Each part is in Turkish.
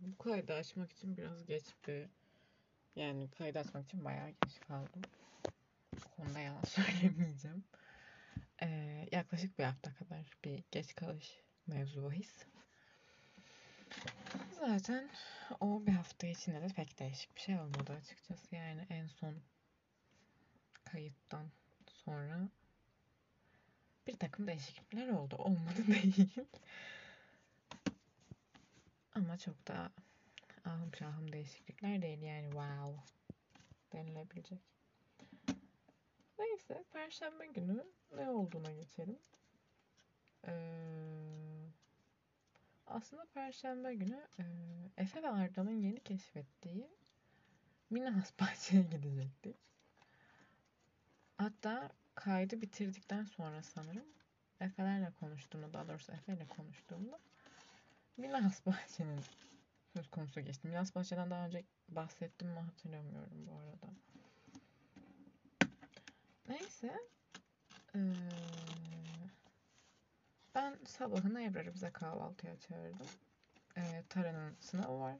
Bu kaydı açmak için biraz geç bir yani kaydı açmak için bayağı geç kaldım. Bu konuda yalan söylemeyeceğim. Ee, yaklaşık bir hafta kadar bir geç kalış mevzu bahis. Zaten o bir hafta içinde de pek değişik bir şey olmadı açıkçası. Yani en son kayıttan sonra bir takım değişiklikler oldu. Olmadı değil. Ama çok da ahım şahım değişiklikler değil yani wow denilebilecek. Neyse Perşembe günü ne olduğuna geçelim. Ee, aslında Perşembe günü e, Efe ve Arda'nın yeni keşfettiği Minas Bahçe'ye gidecektik. Hatta kaydı bitirdikten sonra sanırım Efe'lerle konuştuğumda, daha doğrusu Efe'yle konuştuğumda Minas Bahçe'nin söz konusu geçti. Minas Bahçe'den daha önce bahsettim mi hatırlamıyorum bu arada. Neyse. Ee, ben sabahına Ebrar'ı bize kahvaltıya çağırdım. Ee, Tara'nın sınavı var.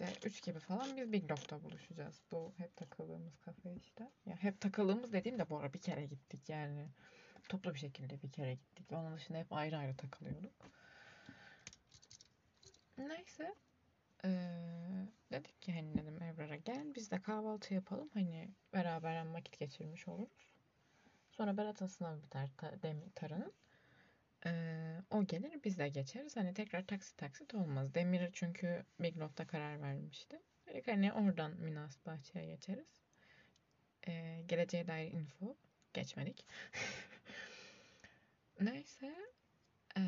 İşte 3 gibi falan biz Big Loft'ta buluşacağız. Bu hep takıldığımız kafe işte. Ya hep takıldığımız dediğim de bu ara bir kere gittik yani. Toplu bir şekilde bir kere gittik. Onun dışında hep ayrı ayrı takılıyorduk. Neyse. Ee, dedik ki hani dedim Ebrar'a gel biz de kahvaltı yapalım. Hani beraber vakit geçirmiş oluruz. Sonra Berat'ın sınavı biter ta, Demir Tara'nın. Ee, o gelir biz de geçeriz. Hani tekrar taksit taksit olmaz. Demir çünkü Big Loft'ta karar vermişti. Dedik hani oradan Minas Bahçe'ye geçeriz. Ee, geleceğe dair info geçmedik. Neyse. Ee,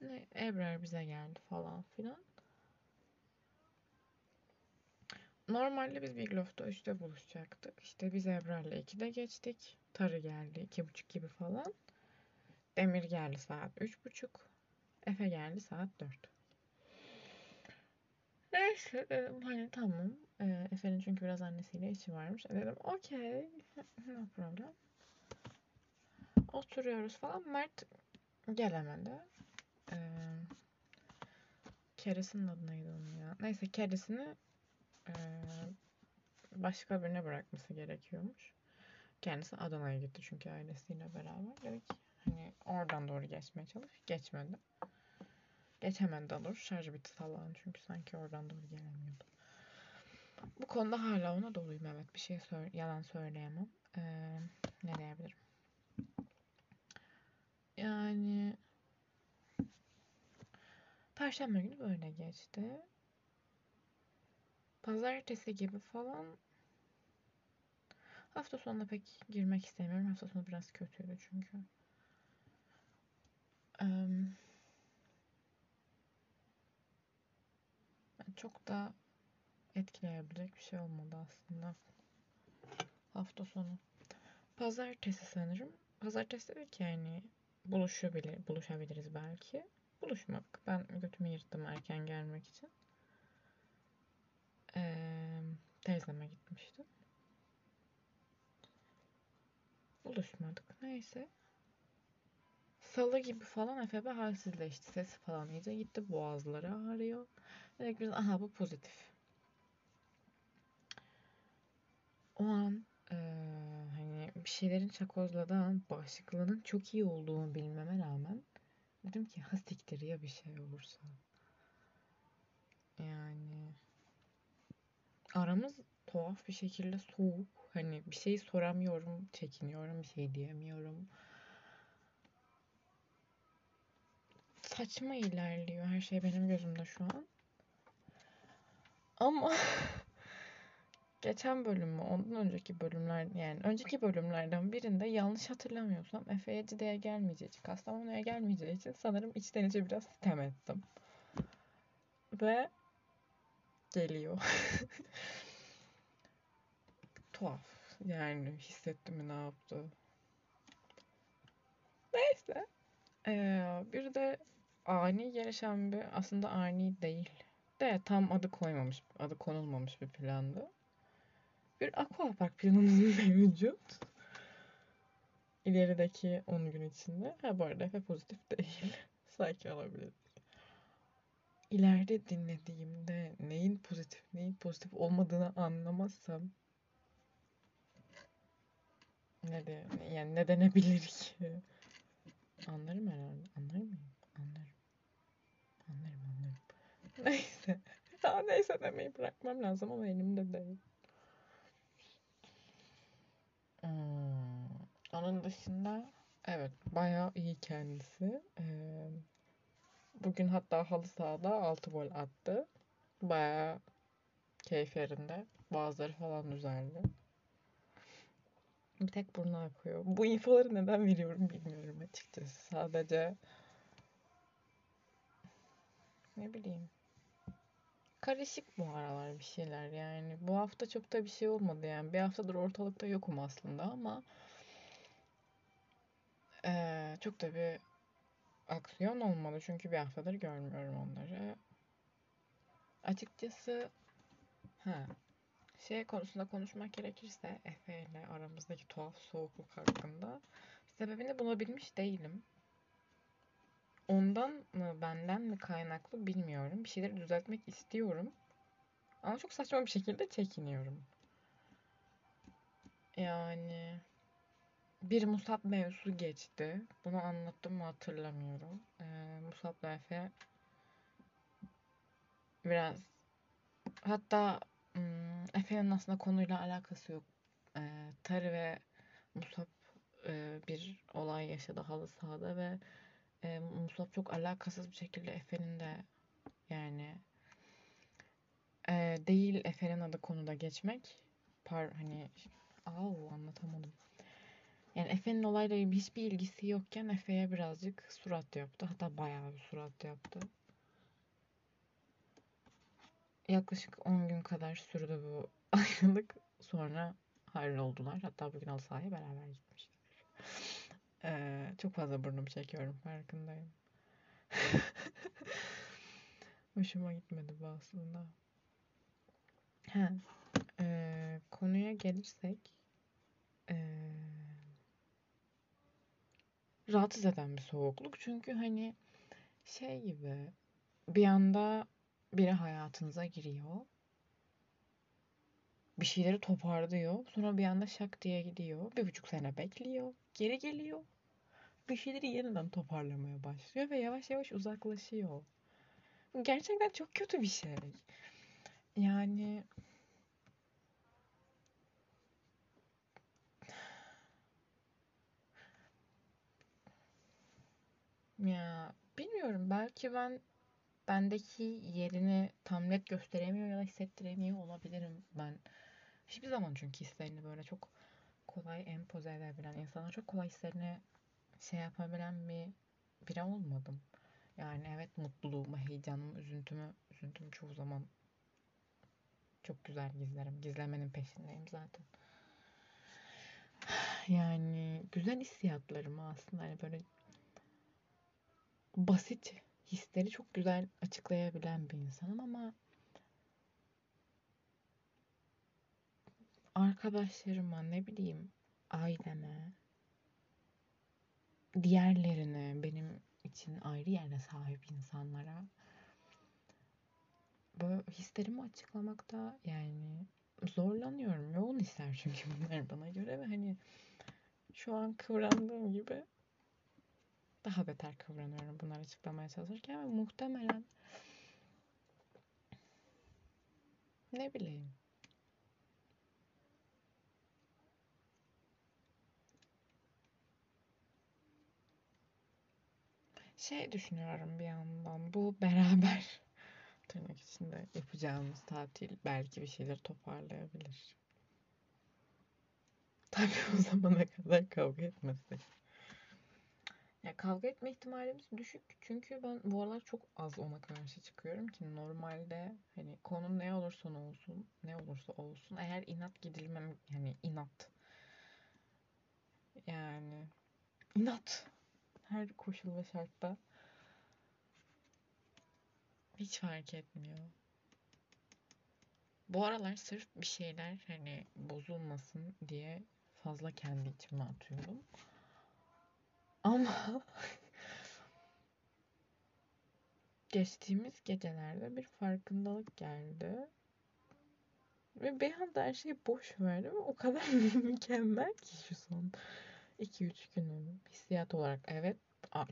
ne, Ebrar bize geldi falan filan. Normalde biz Big Loft'ta 3'te buluşacaktık. İşte biz Ebrar'la 2'de geçtik. Tarı geldi 2.30 gibi falan. Demir geldi saat 3.30. Efe geldi saat 4. Neyse dedim hani tamam. Ee, Efe'nin çünkü biraz annesiyle işi varmış. E dedim okey. no problem. Oturuyoruz falan. Mert gelemedi. Ee, keresinin adı neydi onun ya? Neyse keresini e, başka birine bırakması gerekiyormuş. Kendisi Adana'ya gitti çünkü ailesiyle beraber. Dedik hani oradan doğru geçmeye çalış. Geçmedi. Geçemedi daha doğrusu. Şarjı bitti salağın çünkü sanki oradan doğru gelemiyordu. Bu konuda hala ona doluyum evet. Bir şey söyle yalan söyleyemem. Ee, ne diyebilirim? Yani Perşembe günü böyle geçti. Pazartesi gibi falan hafta sonuna pek girmek istemiyorum. Hafta sonu biraz kötüydü çünkü. Ee, çok da etkileyebilecek bir şey olmadı aslında. Hafta sonu. Pazartesi sanırım. Pazartesi dedik ki yani buluşabilir, buluşabiliriz belki. Buluşmadık. Ben götümü yırttım erken gelmek için. Ee, teyzeme gitmiştim. Buluşmadık. Neyse. Salı gibi falan Efebe halsizleşti. Sesi falan iyice gitti. Boğazları ağrıyor. Dedik biz aha bu pozitif. O an ee, hani bir şeylerin çakozladığı an bağışıklığının çok iyi olduğunu bilmeme rağmen dedim ki ha siktir ya bir şey olursa. Yani aramız tuhaf bir şekilde soğuk. Hani bir şey soramıyorum, çekiniyorum, bir şey diyemiyorum. Saçma ilerliyor her şey benim gözümde şu an. Ama geçen bölüm mü, ondan önceki bölümler yani önceki bölümlerden birinde yanlış hatırlamıyorsam Efe'ye Cide'ye gelmeyeceği için, Kastamonu'ya gelmeyeceği için sanırım içten içe biraz sitem ettim. Ve geliyor. Tuhaf. Yani hissettim mi ne yaptı. Neyse. Ee, bir de ani gelişen bir aslında ani değil de tam adı koymamış, adı konulmamış bir plandı. Bir aquapark planımız mevcut. ilerideki 10 gün içinde. Ha bu arada Efe pozitif değil. Sakin olabilir. İleride dinlediğimde neyin pozitif neyin pozitif olmadığını anlamazsam ne de yani ne denebilir ki? Anlarım herhalde. Anlar mıyım? Anlarım. Anlarım anlarım. Neyse. Ya neyse demeyi bırakmam lazım ama elimde değil. Hmm. Onun dışında evet bayağı iyi kendisi. Ee, bugün hatta halı sahada 6 gol attı. Bayağı keyif yerinde. Bazıları falan düzeldi. Bir tek burnu akıyor. Bu infoları neden veriyorum bilmiyorum açıkçası. Sadece ne bileyim. Karışık bu aralar bir şeyler yani. Bu hafta çok da bir şey olmadı yani. Bir haftadır ortalıkta yokum aslında ama ee, çok da bir aksiyon olmadı. Çünkü bir haftadır görmüyorum onları. Açıkçası ha şey konusunda konuşmak gerekirse Efe ile aramızdaki tuhaf soğukluk hakkında sebebini bulabilmiş değilim. Ondan mı benden mi kaynaklı bilmiyorum. Bir şeyleri düzeltmek istiyorum. Ama çok saçma bir şekilde çekiniyorum. Yani bir Musab mevzusu geçti. Bunu anlattım mı hatırlamıyorum. Ee, Musab Efe biraz hatta Hmm, Efe'nin aslında konuyla alakası yok. Ee, Tarı ve Musab e, bir olay yaşadı halı sahada ve e, Musab çok alakasız bir şekilde Efe'nin de yani e, değil Efe'nin adı konuda geçmek. Par hani au anlatamadım. Yani Efe'nin olayla hiçbir ilgisi yokken Efe'ye birazcık surat yaptı. Hatta bayağı bir surat yaptı. Yaklaşık 10 gün kadar sürdü bu ayrılık. Sonra oldular. Hatta bugün halı sahaya beraber gitmişler. Ee, çok fazla burnum çekiyorum farkındayım. Hoşuma gitmedi bu aslında. Ha, e, konuya gelirsek e, rahatsız eden bir soğukluk. Çünkü hani şey gibi bir anda biri hayatınıza giriyor. Bir şeyleri toparlıyor. Sonra bir anda şak diye gidiyor. Bir buçuk sene bekliyor. Geri geliyor. Bir şeyleri yeniden toparlamaya başlıyor ve yavaş yavaş uzaklaşıyor. Gerçekten çok kötü bir şey. Yani ya bilmiyorum belki ben bendeki yerini tam net gösteremiyor ya da hissettiremiyor olabilirim ben. Hiçbir zaman çünkü hislerini böyle çok kolay empoze edebilen, insanlar çok kolay hislerini şey yapabilen bir biri olmadım. Yani evet mutluluğumu, heyecanımı, üzüntümü, üzüntümü çoğu zaman çok güzel gizlerim. Gizlemenin peşindeyim zaten. Yani güzel hissiyatlarımı aslında hani böyle basit hisleri çok güzel açıklayabilen bir insanım ama arkadaşlarıma ne bileyim aileme diğerlerine benim için ayrı yere sahip insanlara böyle hislerimi açıklamakta yani zorlanıyorum. Yoğun hisler çünkü bunlar bana göre ve hani şu an kıvrandığım gibi daha beter kıvranıyorum bunları açıklamaya çalışırken ve muhtemelen ne bileyim şey düşünüyorum bir yandan bu beraber tırnak içinde yapacağımız tatil belki bir şeyler toparlayabilir. Tabii o zamana kadar kavga etmezsek. Ya kavga etme ihtimalimiz düşük. Çünkü ben bu aralar çok az ona karşı çıkıyorum ki normalde hani konu ne olursa olsun, ne olursa olsun eğer inat gidilmem yani inat. Yani inat her koşul ve şartta hiç fark etmiyor. Bu aralar sırf bir şeyler hani bozulmasın diye fazla kendi içime atıyorum. Ama geçtiğimiz gecelerde bir farkındalık geldi. Ve bir anda her şeyi boş verdim. O kadar mükemmel ki şu son 2-3 günüm. Hissiyat olarak evet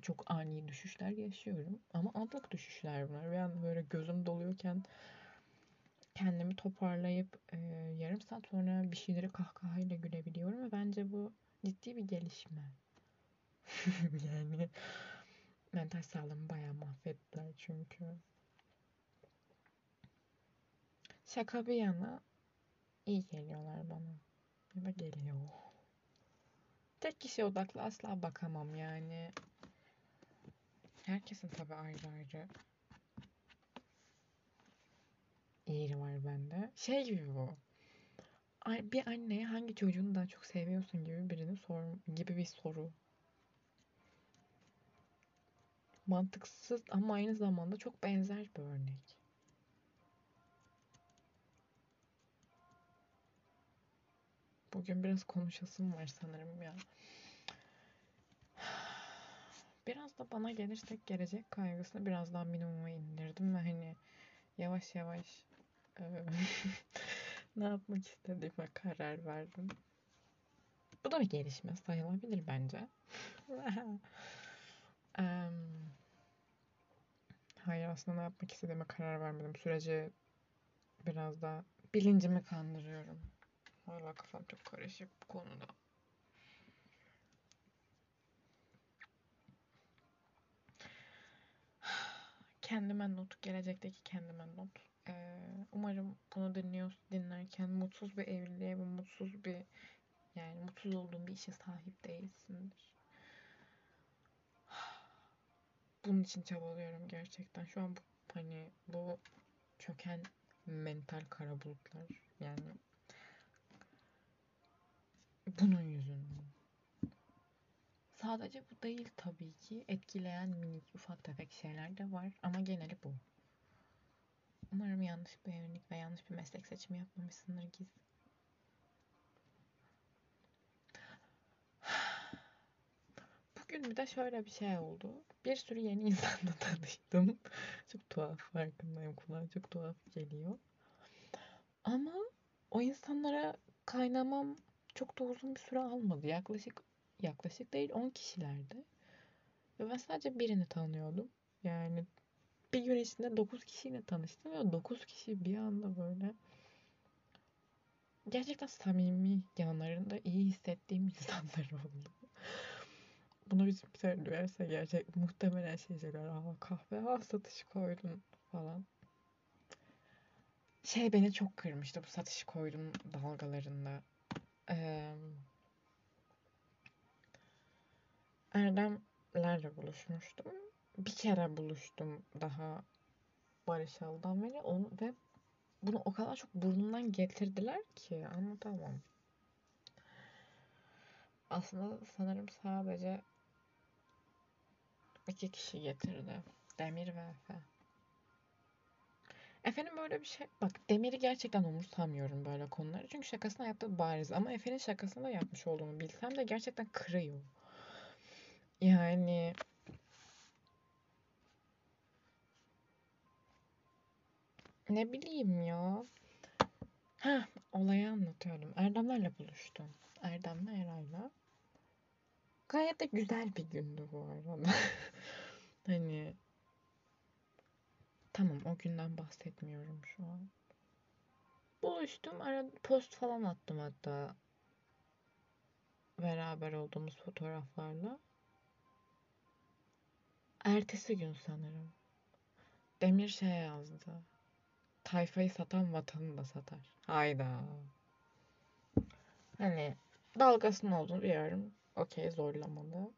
çok ani düşüşler yaşıyorum. Ama anlık düşüşler bunlar. Anda böyle gözüm doluyorken kendimi toparlayıp e, yarım saat sonra bir şeyleri kahkahayla gülebiliyorum ve bence bu ciddi bir gelişme. yani mental sağlığımı bayağı mahvettiler çünkü. Şaka bir yana iyi geliyorlar bana. Ya da geliyor. Tek kişi odaklı asla bakamam yani. Herkesin tabii ayrı ayrı yeri var bende. Şey gibi bu. Bir anneye hangi çocuğunu daha çok seviyorsun gibi birini sor gibi bir soru. Mantıksız ama aynı zamanda çok benzer bir örnek. Bugün biraz konuşasım var sanırım ya. Biraz da bana gelirsek gelecek kaygısını biraz daha minimuma indirdim ve hani yavaş yavaş ne yapmak istediğime karar verdim. Bu da bir gelişme sayılabilir bence. um, hayır aslında ne yapmak istediğime karar vermedim. Süreci biraz da bilincimi kandırıyorum. Hala kafam çok karışık bu konuda. Kendime not, gelecekteki kendime not. Ee, umarım bunu dinliyor, dinlerken mutsuz bir evliliğe ve mutsuz bir yani mutsuz olduğun bir işe sahip değilsindir. Bunun için çabalıyorum gerçekten. Şu an bu, hani bu çöken mental kara bulutlar yani bunun yüzünden. Sadece bu değil tabii ki. Etkileyen minik ufak tefek şeyler de var ama geneli bu. Umarım yanlış bir evlilik ve yanlış bir meslek seçimi yapmamışsındır Giz. Bugün bir de şöyle bir şey oldu. Bir sürü yeni insanla tanıştım. çok tuhaf farkındayım. Kulağa çok tuhaf geliyor. Ama o insanlara kaynamam çok da uzun bir süre almadı. Yaklaşık yaklaşık değil 10 kişilerdi. Ve ben sadece birini tanıyordum. Yani bir gün içinde 9 kişiyle tanıştım ve 9 kişi bir anda böyle gerçekten samimi yanlarında iyi hissettiğim insanlar oldu. Bunu bizim bir duyarsa gerçek muhtemelen şey söyler. Aa kahve ha satış koydun falan. Şey beni çok kırmıştı bu satış koydum dalgalarında. Erdemlerle buluşmuştum. Bir kere buluştum daha Barışal'dan beri onu ve bunu o kadar çok burnumdan getirdiler ki anlatamam. Aslında sanırım sadece iki kişi getirdi. Demir ve Efe. Efe'nin böyle bir şey... Bak Demir'i gerçekten umursamıyorum böyle konuları. Çünkü şakasını yaptığı bariz. Ama Efe'nin şakasını da yapmış olduğunu bilsem de gerçekten kırıyor. Yani... Ne bileyim ya. Ha, olayı anlatıyorum. Erdemlerle buluştum. Erdem'le Eray'la. Gayet de güzel bir gündü bu arada. hani Tamam o günden bahsetmiyorum şu an. Buluştum. Ara post falan attım hatta. Beraber olduğumuz fotoğraflarla. Ertesi gün sanırım. Demir şey yazdı. Tayfayı satan vatanı da satar. Hayda. Hani dalgasının olduğunu biliyorum. Okey zorlamalı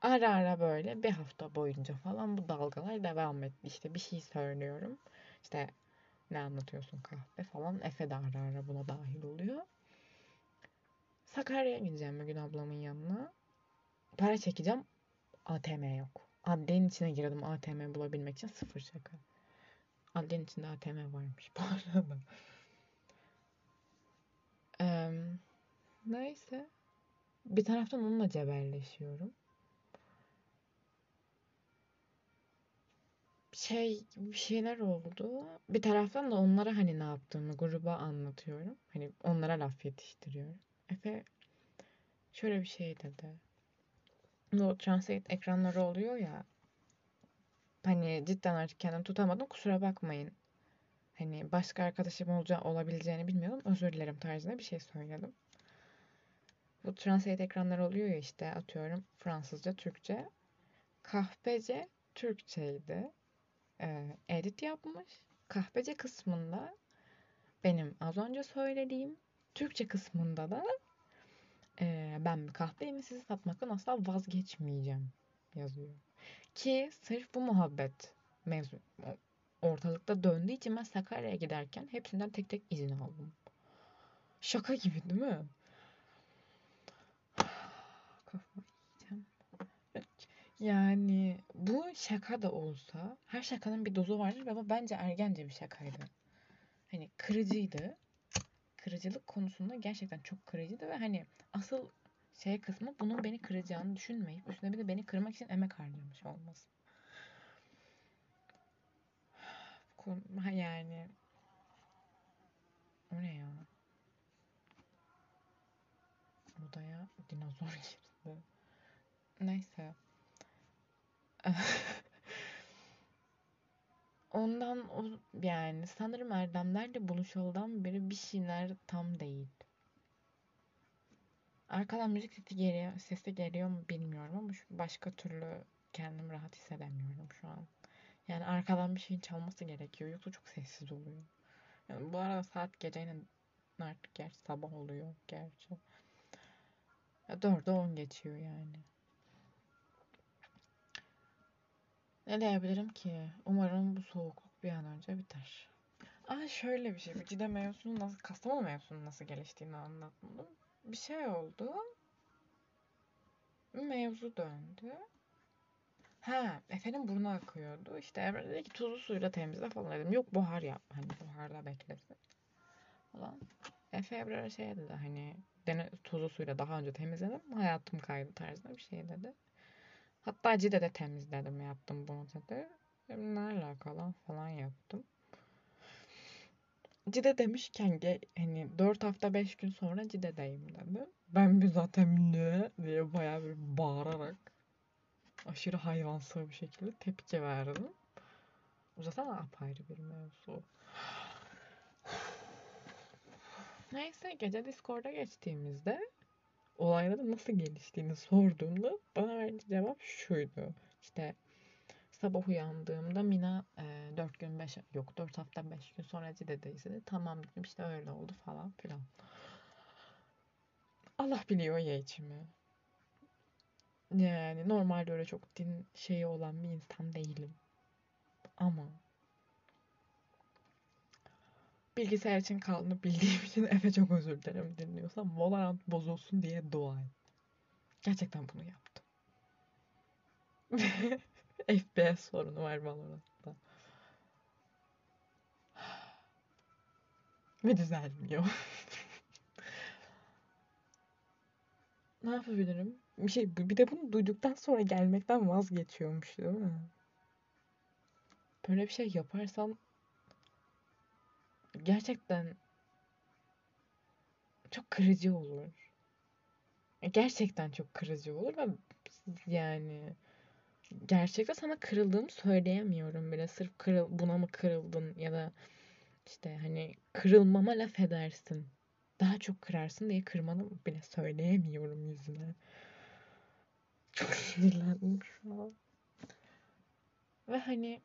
ara ara böyle bir hafta boyunca falan bu dalgalar devam etti. İşte bir şey söylüyorum. İşte ne anlatıyorsun kahve falan. Efe de ara ara buna dahil oluyor. Sakarya'ya gideceğim bugün ablamın yanına. Para çekeceğim. ATM yok. Adliyenin içine girdim ATM bulabilmek için sıfır şaka. Adliyenin içinde ATM varmış bu arada. Neyse. Bir taraftan onunla cebelleşiyorum. Şey bir şeyler oldu. Bir taraftan da onlara hani ne yaptığımı gruba anlatıyorum. Hani onlara laf yetiştiriyorum. Efe şöyle bir şey dedi. Bu translate ekranları oluyor ya. Hani cidden artık kendimi tutamadım. Kusura bakmayın. Hani başka arkadaşım olacağı, olabileceğini bilmiyordum. Özür dilerim tarzında bir şey söyledim. Bu translate ekranları oluyor ya işte atıyorum Fransızca, Türkçe. Kahpece Türkçeydi. Ee, edit yapmış. Kahpece kısmında benim az önce söylediğim Türkçe kısmında da e, ben bir kahveyimi sizi satmaktan asla vazgeçmeyeceğim yazıyor. Ki sırf bu muhabbet mevzu ortalıkta döndüğü için ben Sakarya'ya giderken hepsinden tek tek izin aldım. Şaka gibi değil mi? Yani bu şaka da olsa her şakanın bir dozu vardır bu bence ergence bir şakaydı. Hani kırıcıydı. Kırıcılık konusunda gerçekten çok kırıcıydı ve hani asıl şey kısmı bunun beni kıracağını düşünmeyip üstüne bir de beni kırmak için emek harcamış olması. Yani o ne ya? Odaya dinozor girdi. Neyse. Ondan o yani sanırım Erdemlerle buluşuldan beri bir şeyler tam değil. Arkadan müzik sesi geliyor, sesi geliyor mu bilmiyorum ama başka türlü kendimi rahat hissedemiyorum şu an. Yani arkadan bir şeyin çalması gerekiyor yoksa çok sessiz oluyor. Yani bu arada saat gecenin artık gerçi sabah oluyor gerçi. Ya 4'e 10 geçiyor yani. Ne diyebilirim ki? Umarım bu soğukluk bir an önce biter. Aa şöyle bir şey. Bir Cide mevzusunun nasıl, Kastamonu mevzusunun nasıl geliştiğini anlatmadım. Bir şey oldu. Mevzu döndü. Ha, Efe'nin burnu akıyordu. İşte Emre dedi ki tuzlu suyla temizle falan dedim. Yok buhar yap. Hani buharda beklesin. Falan. Efe Ebrar'a şey dedi hani dene, tuzlu suyla daha önce temizledim. Hayatım kaydı tarzında bir şey dedi. Hatta Cide de temizledim yaptım bunu dedi. Ne alakalı falan yaptım. Cide demişken ge, hani 4 hafta 5 gün sonra Cide'deyim dedi. Ben bir zaten ne diye bayağı bir bağırarak aşırı hayvansı bir şekilde tepki verdim. O zaten apayrı bir mevzu. Neyse gece Discord'a geçtiğimizde olayların nasıl geliştiğini sorduğumda bana verdiği cevap şuydu. İşte sabah uyandığımda Mina e, 4 gün 5 yok 4 hafta 5 gün sonra Cide'deyiz dedi. Tamam dedim işte öyle oldu falan filan. Allah biliyor ya içimi. Yani normalde öyle çok din şeyi olan bir insan değilim. Ama bilgisayar için kaldığını bildiğim için Efe çok özür dilerim dinliyorsam Valorant bozulsun diye dua et. Gerçekten bunu yaptım. FPS sorunu var Valorant'ta. Ve düzelmiyor. ne yapabilirim? Bir şey bir de bunu duyduktan sonra gelmekten vazgeçiyormuş değil mi? Böyle bir şey yaparsam gerçekten çok kırıcı olur. Gerçekten çok kırıcı olur ve yani gerçekten sana kırıldığımı söyleyemiyorum bile. Sırf kırıl, buna mı kırıldın ya da işte hani kırılmama laf edersin. Daha çok kırarsın diye kırmanı bile söyleyemiyorum yüzüne. Çok sinirlendim şu an. Ve hani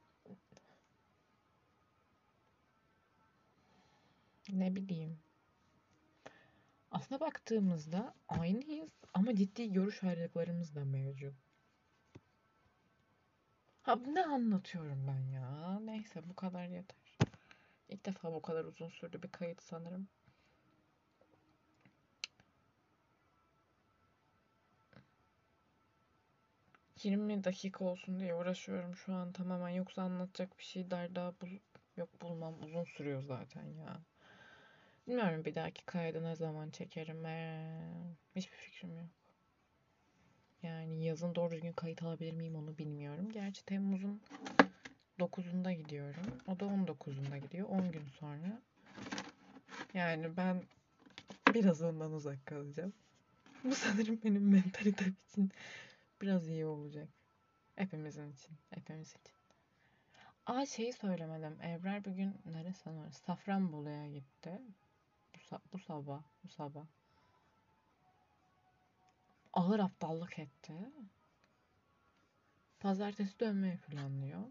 ne bileyim. Aslına baktığımızda aynıyız ama ciddi görüş ayrılıklarımız da mevcut. Ha ne anlatıyorum ben ya? Neyse bu kadar yeter. İlk defa bu kadar uzun sürdü bir kayıt sanırım. Yirmi dakika olsun diye uğraşıyorum şu an tamamen yoksa anlatacak bir şey der daha bul yok bulmam uzun sürüyor zaten ya. Bilmiyorum bir dahaki kaydı ne zaman çekerim. Ee, hiçbir fikrim yok. Yani yazın doğru düzgün kayıt alabilir miyim onu bilmiyorum. Gerçi Temmuz'un 9'unda gidiyorum. O da 19'unda gidiyor. 10 gün sonra. Yani ben biraz ondan uzak kalacağım. Bu sanırım benim mentalitem için biraz iyi olacak. Hepimizin için. Hepimiz için. Aa şeyi söylemedim. Ebrar bugün neresi var? Safranbolu'ya gitti. Bu, sa- bu sabah. Bu sabah. Ağır aptallık etti. Pazartesi dönmeyi planlıyor.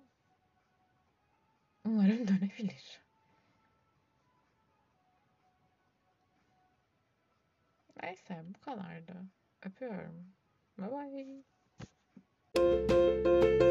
Umarım dönebilir. Neyse bu kadardı. Öpüyorum. Bye bye.